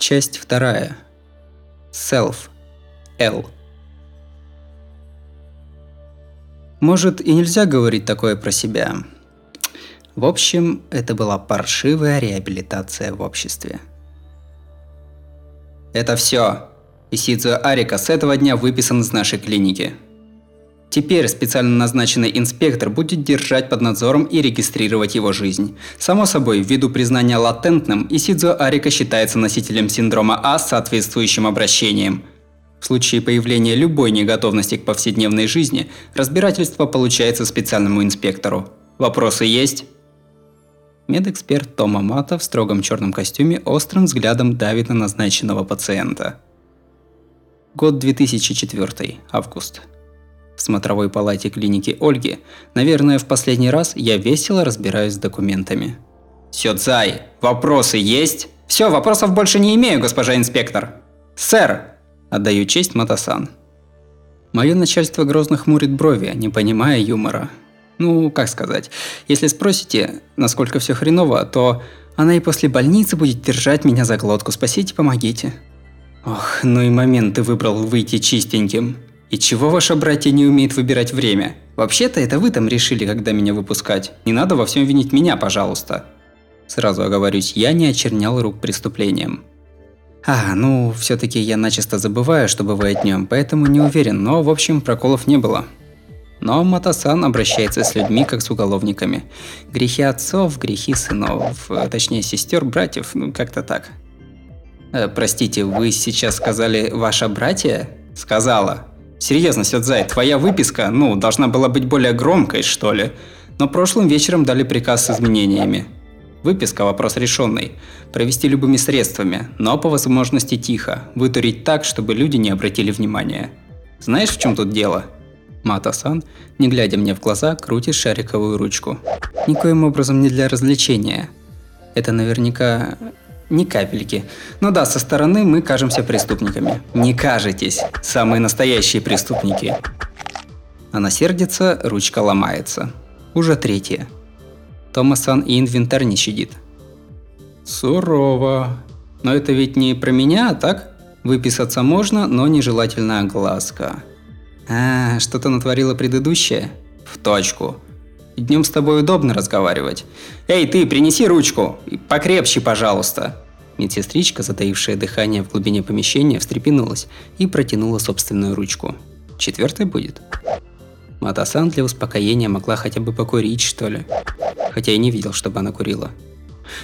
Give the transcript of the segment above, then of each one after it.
Часть вторая. Self. L. Может, и нельзя говорить такое про себя. В общем, это была паршивая реабилитация в обществе. Это все. Исидзуо Арика с этого дня выписан из нашей клиники. Теперь специально назначенный инспектор будет держать под надзором и регистрировать его жизнь. Само собой, ввиду признания латентным, Исидзо Арика считается носителем синдрома А с соответствующим обращением. В случае появления любой неготовности к повседневной жизни, разбирательство получается специальному инспектору. Вопросы есть? Медэксперт Тома Мата в строгом черном костюме острым взглядом давит на назначенного пациента. Год 2004, август в смотровой палате клиники Ольги, наверное, в последний раз я весело разбираюсь с документами. Сёдзай, вопросы есть? Все, вопросов больше не имею, госпожа инспектор. Сэр! Отдаю честь Матасан. Мое начальство грозно хмурит брови, не понимая юмора. Ну, как сказать, если спросите, насколько все хреново, то она и после больницы будет держать меня за глотку. Спасите, помогите. Ох, ну и момент ты выбрал выйти чистеньким. И чего ваше братья не умеет выбирать время? Вообще-то это вы там решили, когда меня выпускать. Не надо во всем винить меня, пожалуйста. Сразу оговорюсь, я не очернял рук преступлением. А, ну, все таки я начисто забываю, что бывает днем, поэтому не уверен, но, в общем, проколов не было. Но Матасан обращается с людьми, как с уголовниками. Грехи отцов, грехи сынов, точнее сестер, братьев, ну как-то так. Э, простите, вы сейчас сказали «ваша братья»? Сказала. Серьезно, Сёдзай, твоя выписка, ну, должна была быть более громкой, что ли. Но прошлым вечером дали приказ с изменениями. Выписка – вопрос решенный. Провести любыми средствами, но по возможности тихо. Вытурить так, чтобы люди не обратили внимания. Знаешь, в чем тут дело? Мата-сан, не глядя мне в глаза, крутит шариковую ручку. Никоим образом не для развлечения. Это наверняка ни капельки. Ну да, со стороны мы кажемся преступниками. Не кажетесь. Самые настоящие преступники. Она сердится, ручка ломается. Уже третья. Томасан и инвентарь не щадит. Сурово. Но это ведь не про меня, так? Выписаться можно, но нежелательная глазка. А, что-то натворила предыдущая? В точку. Днем с тобой удобно разговаривать. Эй, ты, принеси ручку. Покрепче, пожалуйста. Медсестричка, затаившая дыхание в глубине помещения, встрепенулась и протянула собственную ручку. Четвертая будет? Матасан для успокоения могла хотя бы покурить, что ли. Хотя я не видел, чтобы она курила.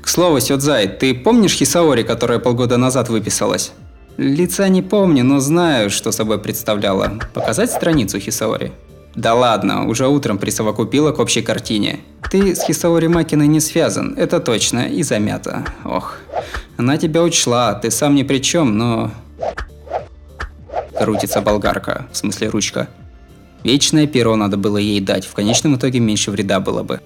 К слову, Сёдзай, ты помнишь Хисаори, которая полгода назад выписалась? Лица не помню, но знаю, что собой представляла. Показать страницу Хисаори? Да ладно, уже утром присовокупила к общей картине. Ты с Хисаори Макиной не связан, это точно, и замята. Ох, она тебя учла, ты сам ни при чем, но... Крутится болгарка, в смысле ручка. Вечное перо надо было ей дать, в конечном итоге меньше вреда было бы.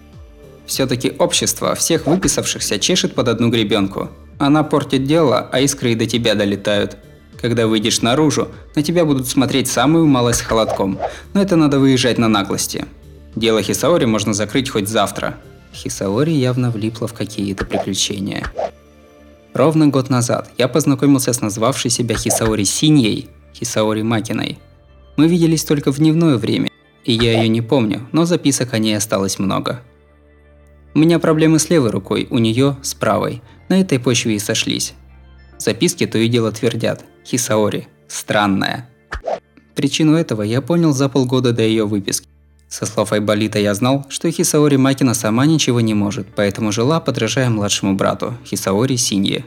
Все-таки общество всех выписавшихся чешет под одну гребенку. Она портит дело, а искры и до тебя долетают. Когда выйдешь наружу, на тебя будут смотреть самую малость холодком, но это надо выезжать на наглости. Дело Хисаори можно закрыть хоть завтра. Хисаори явно влипла в какие-то приключения. Ровно год назад я познакомился с назвавшей себя Хисаори Синьей, Хисаори Макиной. Мы виделись только в дневное время, и я ее не помню, но записок о ней осталось много. У меня проблемы с левой рукой, у нее с правой. На этой почве и сошлись. Записки то и дело твердят. Хисаори. Странная. Причину этого я понял за полгода до ее выписки. Со слов Айболита я знал, что Хисаори Макина сама ничего не может, поэтому жила, подражая младшему брату, Хисаори Синье.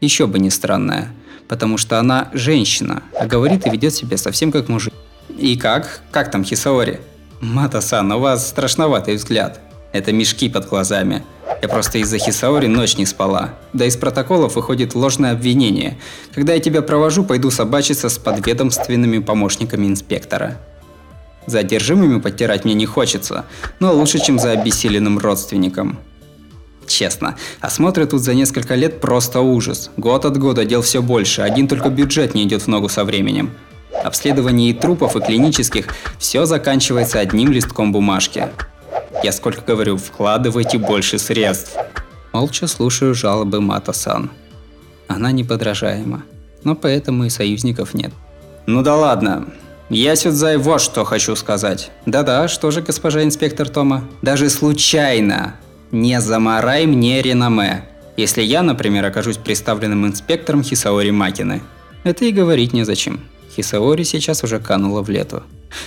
Еще бы не странная, потому что она женщина, а говорит и ведет себя совсем как мужик. И как? Как там Хисаори? Мата-сан, у вас страшноватый взгляд. Это мешки под глазами. Я просто из-за Хисаори ночь не спала. Да из протоколов выходит ложное обвинение. Когда я тебя провожу, пойду собачиться с подведомственными помощниками инспектора. За одержимыми подтирать мне не хочется, но лучше, чем за обессиленным родственником. Честно, осмотры тут за несколько лет просто ужас. Год от года дел все больше, один только бюджет не идет в ногу со временем. Обследование и трупов, и клинических – все заканчивается одним листком бумажки. Я сколько говорю, вкладывайте больше средств. Молча слушаю жалобы Мата-сан. Она неподражаема. Но поэтому и союзников нет. Ну да ладно. Я Сюдзай вот что хочу сказать. Да-да, что же, госпожа инспектор Тома? Даже случайно не заморай мне реноме, если я, например, окажусь представленным инспектором Хисаори Макины. Это и говорить незачем. Хисаори сейчас уже канула в лету.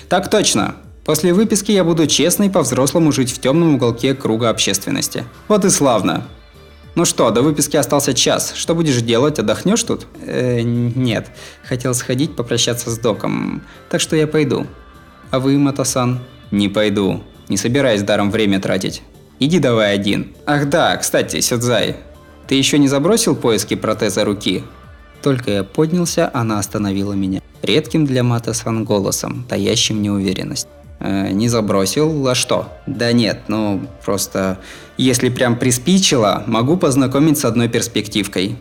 Так точно. После выписки я буду честный по-взрослому жить в темном уголке круга общественности. Вот и славно. Ну что, до выписки остался час. Что будешь делать? Отдохнешь тут? Э, нет. Хотел сходить попрощаться с доком. Так что я пойду. А вы, Матасан? Не пойду. Не собираюсь даром время тратить. Иди давай один. Ах да, кстати, Сюдзай. Ты еще не забросил поиски протеза руки? Только я поднялся, она остановила меня. Редким для Матасан голосом, таящим неуверенность. Э, не забросил, а что? Да нет, ну просто, если прям приспичило, могу познакомить с одной перспективкой.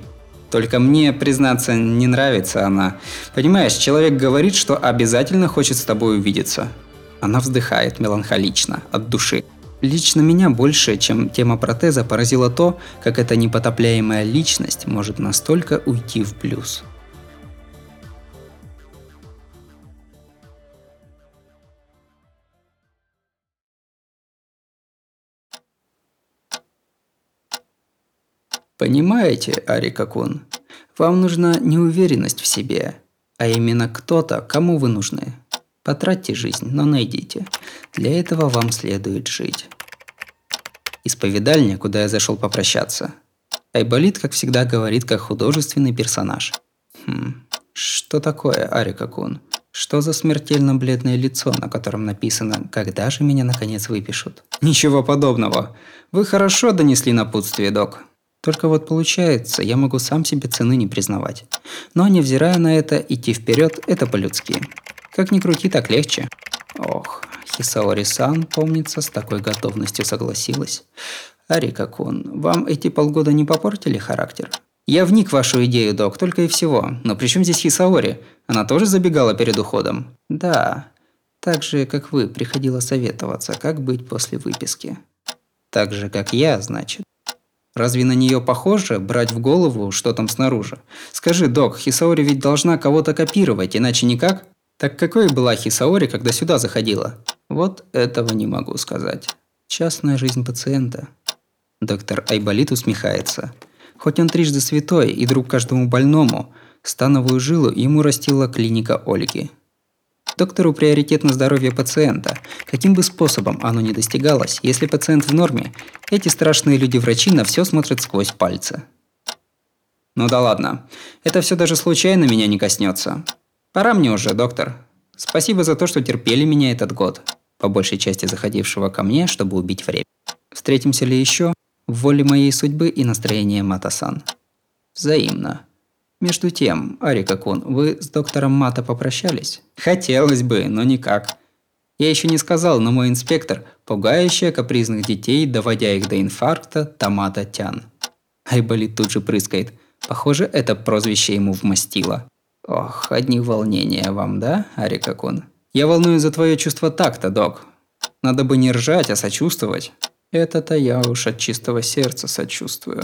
Только мне, признаться, не нравится она. Понимаешь, человек говорит, что обязательно хочет с тобой увидеться. Она вздыхает меланхолично, от души. Лично меня больше, чем тема протеза, поразило то, как эта непотопляемая личность может настолько уйти в плюс. Понимаете, Арика-кун, вам нужна неуверенность в себе, а именно кто-то, кому вы нужны. Потратьте жизнь, но найдите. Для этого вам следует жить. Исповедальня, куда я зашел попрощаться. Айболит, как всегда, говорит как художественный персонаж. Хм, что такое, Арика-кун? Что за смертельно бледное лицо, на котором написано «Когда же меня наконец выпишут?» Ничего подобного. Вы хорошо донесли напутствие, док. Только вот получается, я могу сам себе цены не признавать. Но невзирая на это, идти вперед – это по-людски. Как ни крути, так легче. Ох, Хисаори-сан, помнится, с такой готовностью согласилась. Арика-кун, вам эти полгода не попортили характер? Я вник в вашу идею, док, только и всего. Но при чем здесь Хисаори? Она тоже забегала перед уходом? Да. Так же, как вы, приходила советоваться, как быть после выписки. Так же, как я, значит. Разве на нее похоже брать в голову, что там снаружи? Скажи, док, Хисаори ведь должна кого-то копировать, иначе никак? Так какой была Хисаори, когда сюда заходила? Вот этого не могу сказать. Частная жизнь пациента. Доктор Айболит усмехается. Хоть он трижды святой и друг каждому больному, становую жилу ему растила клиника Ольги. Доктору приоритетно здоровье пациента. Каким бы способом оно ни достигалось, если пациент в норме, эти страшные люди-врачи на все смотрят сквозь пальцы. Ну да ладно. Это все даже случайно меня не коснется. Пора мне уже, доктор. Спасибо за то, что терпели меня этот год. По большей части заходившего ко мне, чтобы убить время. Встретимся ли еще? В воле моей судьбы и настроения Матасан. Взаимно. Между тем, Арика-кун, вы с доктором Мата попрощались? Хотелось бы, но никак. Я еще не сказал, но мой инспектор – пугающая капризных детей, доводя их до инфаркта, Томата Тян. Айболит тут же прыскает. Похоже, это прозвище ему вмастило. Ох, одни волнения вам, да, Арика-кун? Я волнуюсь за твое чувство такта, док. Надо бы не ржать, а сочувствовать. Это-то я уж от чистого сердца сочувствую.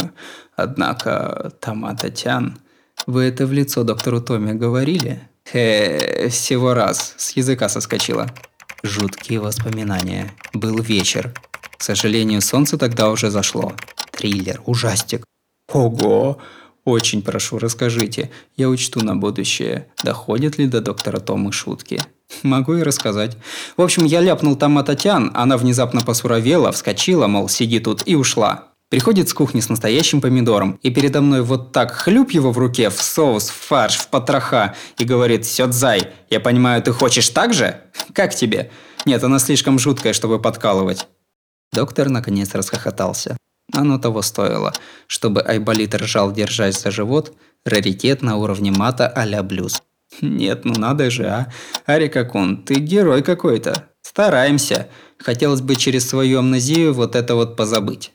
Однако, Томата Тян – вы это в лицо доктору Томе говорили? Хе, всего раз. С языка соскочило. Жуткие воспоминания. Был вечер. К сожалению, солнце тогда уже зашло. Триллер, ужастик. Ого! Очень прошу, расскажите. Я учту на будущее. Доходят ли до доктора Томы шутки? Могу и рассказать. В общем, я ляпнул там Татьян, она внезапно посуровела, вскочила, мол, сиди тут, и ушла. Приходит с кухни с настоящим помидором, и передо мной вот так хлюп его в руке, в соус, в фарш, в потроха, и говорит «Сёдзай, я понимаю, ты хочешь так же? Как тебе?» Нет, она слишком жуткая, чтобы подкалывать. Доктор наконец расхохотался. Оно того стоило, чтобы Айболит ржал, держась за живот, раритет на уровне мата а-ля блюз. Нет, ну надо же, а. Арикакун, ты герой какой-то. Стараемся. Хотелось бы через свою амнезию вот это вот позабыть.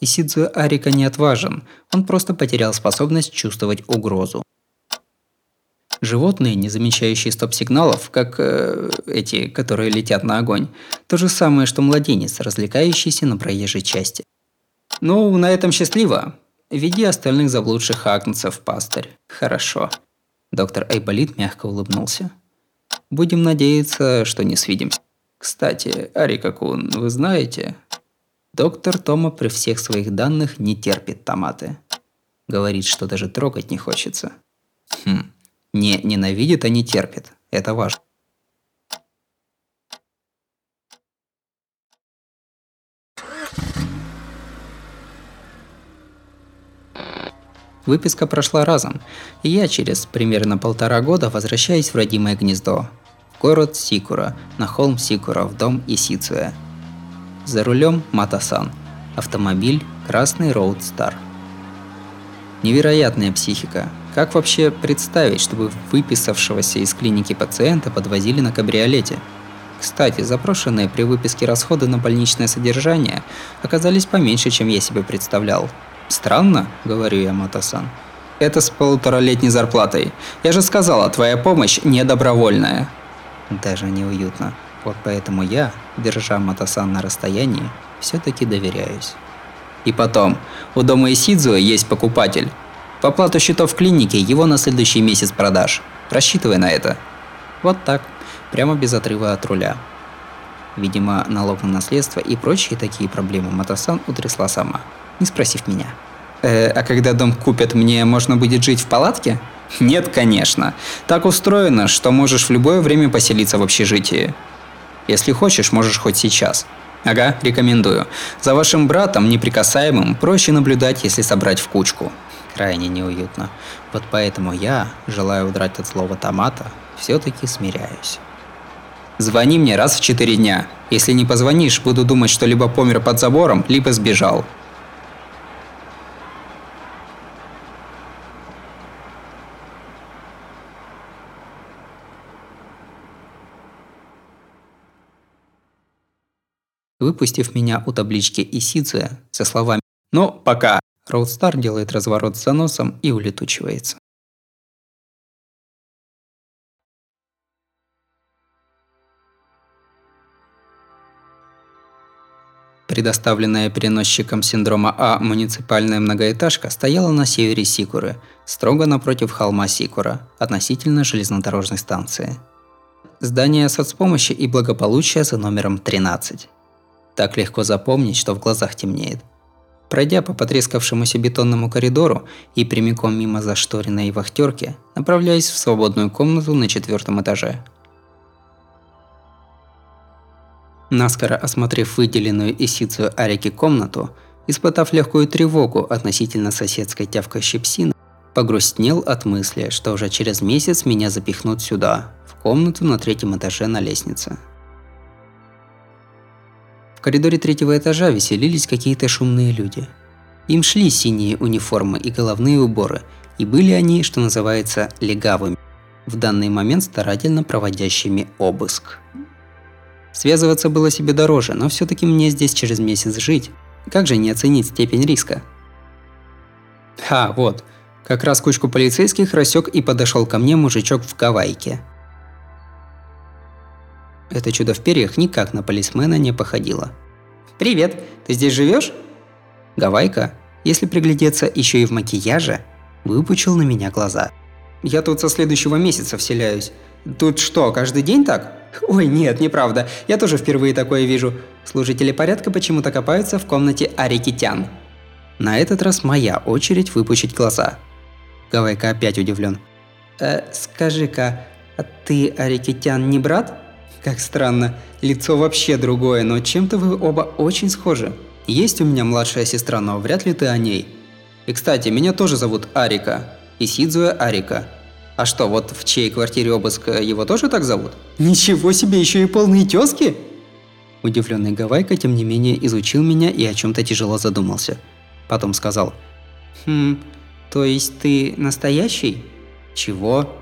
Исидзу Арика не отважен, он просто потерял способность чувствовать угрозу. Животные, не замечающие стоп-сигналов, как э, эти, которые летят на огонь, то же самое, что младенец, развлекающийся на проезжей части. Ну, на этом счастливо. веди остальных заблудших агнцев, пастырь. Хорошо. Доктор Айболит мягко улыбнулся. Будем надеяться, что не свидимся. Кстати, Арика-кун, вы знаете, доктор Тома при всех своих данных не терпит томаты. Говорит, что даже трогать не хочется. Хм, не ненавидит, а не терпит. Это важно. Выписка прошла разом, и я через примерно полтора года возвращаюсь в родимое гнездо. В город Сикура, на холм Сикура, в дом Исицуя. За рулем Матасан. Автомобиль красный Роудстар. Невероятная психика. Как вообще представить, чтобы выписавшегося из клиники пациента подвозили на кабриолете? Кстати, запрошенные при выписке расходы на больничное содержание оказались поменьше, чем я себе представлял. Странно, говорю я Матасан. Это с полуторалетней зарплатой. Я же сказала, твоя помощь не добровольная. Даже неуютно. Вот поэтому я, держа Матасан на расстоянии, все-таки доверяюсь. И потом, у дома Исидзуа есть покупатель. По оплату счетов в клинике его на следующий месяц продаж. Рассчитывай на это. Вот так, прямо без отрыва от руля. Видимо, налог на наследство и прочие такие проблемы Матасан утрясла сама не спросив меня. Э, а когда дом купят, мне можно будет жить в палатке? Нет, конечно. Так устроено, что можешь в любое время поселиться в общежитии. Если хочешь, можешь хоть сейчас. Ага, рекомендую. За вашим братом, неприкасаемым, проще наблюдать, если собрать в кучку. Крайне неуютно. Вот поэтому я, желая удрать от слова томата, все-таки смиряюсь. Звони мне раз в четыре дня. Если не позвонишь, буду думать, что либо помер под забором, либо сбежал. Выпустив меня у таблички Исидзуя со словами «Ну, пока!». Роудстар делает разворот с заносом и улетучивается. Предоставленная переносчиком синдрома А муниципальная многоэтажка стояла на севере Сикуры, строго напротив холма Сикура, относительно железнодорожной станции. Здание соцпомощи и благополучия за номером 13. Так легко запомнить, что в глазах темнеет. Пройдя по потрескавшемуся бетонному коридору и прямиком мимо зашторенной вахтерки, направляясь в свободную комнату на четвертом этаже. Наскоро осмотрев выделенную Исицию Арики комнату, испытав легкую тревогу относительно соседской тявкающей псины, погрустнел от мысли, что уже через месяц меня запихнут сюда, в комнату на третьем этаже на лестнице. В коридоре третьего этажа веселились какие-то шумные люди. Им шли синие униформы и головные уборы, и были они, что называется, легавыми, в данный момент старательно проводящими обыск. Связываться было себе дороже, но все-таки мне здесь через месяц жить. Как же не оценить степень риска? Ха, вот. Как раз кучку полицейских рассек и подошел ко мне мужичок в гавайке – это чудо в перьях никак на полисмена не походило. «Привет, ты здесь живешь? Гавайка, если приглядеться еще и в макияже, выпучил на меня глаза. «Я тут со следующего месяца вселяюсь. Тут что, каждый день так?» «Ой, нет, неправда. Я тоже впервые такое вижу. Служители порядка почему-то копаются в комнате Арикитян». На этот раз моя очередь выпучить глаза. Гавайка опять удивлен. «Э, скажи-ка, а ты Арикитян не брат?» Как странно, лицо вообще другое, но чем-то вы оба очень схожи. Есть у меня младшая сестра, но вряд ли ты о ней. И кстати, меня тоже зовут Арика. Исидзуя Арика. А что, вот в чьей квартире обыск его тоже так зовут? Ничего себе, еще и полные тезки? Удивленный Гавайка, тем не менее, изучил меня и о чем-то тяжело задумался. Потом сказал. Хм, то есть ты настоящий? Чего?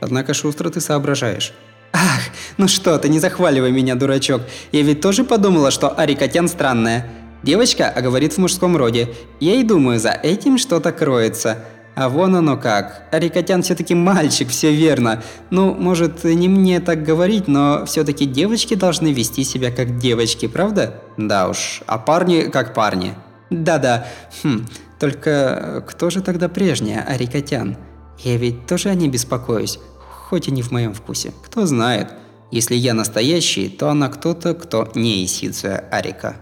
Однако шустро ты соображаешь. Ах, ну что ты, не захваливай меня, дурачок. Я ведь тоже подумала, что Арикатян странная. Девочка, а говорит в мужском роде. Я и думаю, за этим что-то кроется. А вон оно как. Арикатян все-таки мальчик, все верно. Ну, может, не мне так говорить, но все-таки девочки должны вести себя как девочки, правда? Да уж, а парни как парни. Да-да. Хм. Только кто же тогда прежняя Арикатян? Я ведь тоже о ней беспокоюсь, хоть и не в моем вкусе. Кто знает, если я настоящий, то она кто-то, кто не Исидзуя Арика.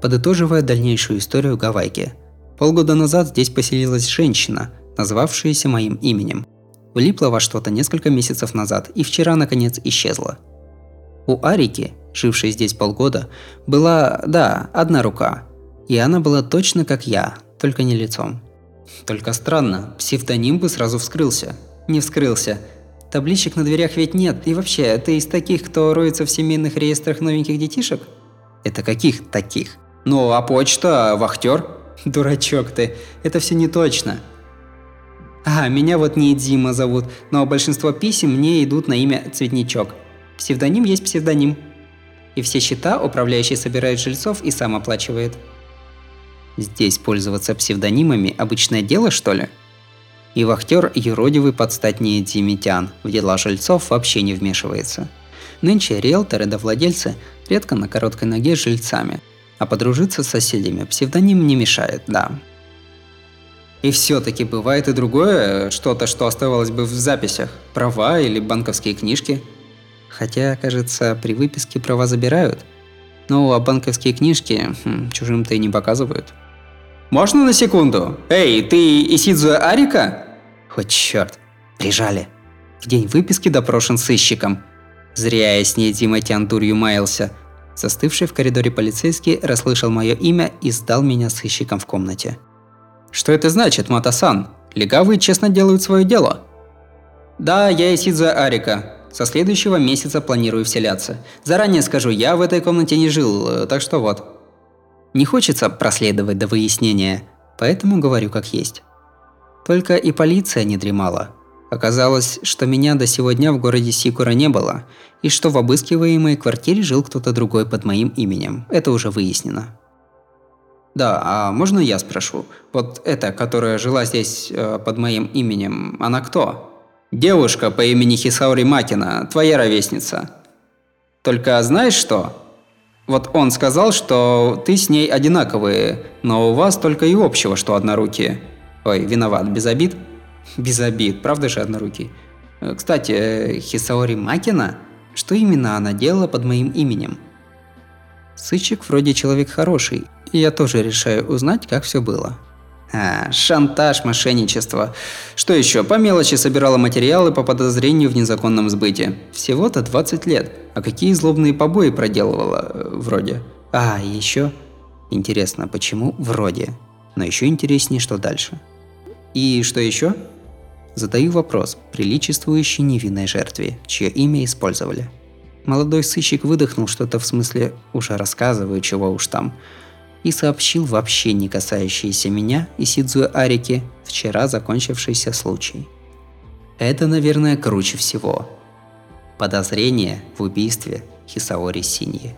Подытоживая дальнейшую историю Гавайки. Полгода назад здесь поселилась женщина, назвавшаяся моим именем. Влипла во что-то несколько месяцев назад и вчера наконец исчезла. У Арики, жившей здесь полгода, была, да, одна рука. И она была точно как я, только не лицом. Только странно, псевдоним бы сразу вскрылся. Не вскрылся. Табличек на дверях ведь нет. И вообще, ты из таких, кто роется в семейных реестрах новеньких детишек? Это каких таких? Ну, а почта, вахтер? Дурачок ты, это все не точно. А, меня вот не Дима зовут, но большинство писем мне идут на имя Цветничок. Псевдоним есть псевдоним. И все счета управляющий собирает жильцов и сам оплачивает. Здесь пользоваться псевдонимами – обычное дело, что ли? И вахтер юродивый подстать не Димитян, в дела жильцов вообще не вмешивается. Нынче риэлторы да владельцы редко на короткой ноге с жильцами, а подружиться с соседями псевдоним не мешает, да. И все-таки бывает и другое, что-то, что оставалось бы в записях, права или банковские книжки. Хотя, кажется, при выписке права забирают. Ну, а банковские книжки хм, чужим-то и не показывают. Можно на секунду? Эй, ты Исидзуя Арика? Хоть черт, прижали. В день выписки допрошен сыщиком. Зря я с ней Тиматян дурью маялся. Застывший в коридоре полицейский расслышал мое имя и сдал меня сыщиком в комнате. Что это значит, Матасан? Легавые честно делают свое дело. Да, я Исидзуя Арика. Со следующего месяца планирую вселяться. Заранее скажу, я в этой комнате не жил, э, так что вот. Не хочется проследовать до выяснения, поэтому говорю как есть. Только и полиция не дремала. Оказалось, что меня до сегодня в городе Сикура не было, и что в обыскиваемой квартире жил кто-то другой под моим именем. Это уже выяснено. Да, а можно я спрошу? Вот эта, которая жила здесь э, под моим именем, она кто? Девушка по имени Хисаури Макина, твоя ровесница. Только знаешь что? Вот он сказал, что ты с ней одинаковые, но у вас только и общего, что однорукие. Ой, виноват, без обид? Без обид, правда же однорукий? Э, кстати, Хисаори Макина, что именно она делала под моим именем? Сычик вроде человек хороший, и я тоже решаю узнать, как все было. А, шантаж, мошенничество. Что еще? По мелочи собирала материалы по подозрению в незаконном сбыте. Всего-то 20 лет. А какие злобные побои проделывала, э, вроде. А, еще. Интересно, почему вроде? Но еще интереснее, что дальше. И что еще? Задаю вопрос, приличествующий невинной жертве, чье имя использовали. Молодой сыщик выдохнул что-то в смысле «уже рассказываю, чего уж там», и сообщил вообще не касающийся меня и Сидзуэ Арики вчера закончившийся случай. Это, наверное, круче всего. Подозрение в убийстве Хисаори Синьи.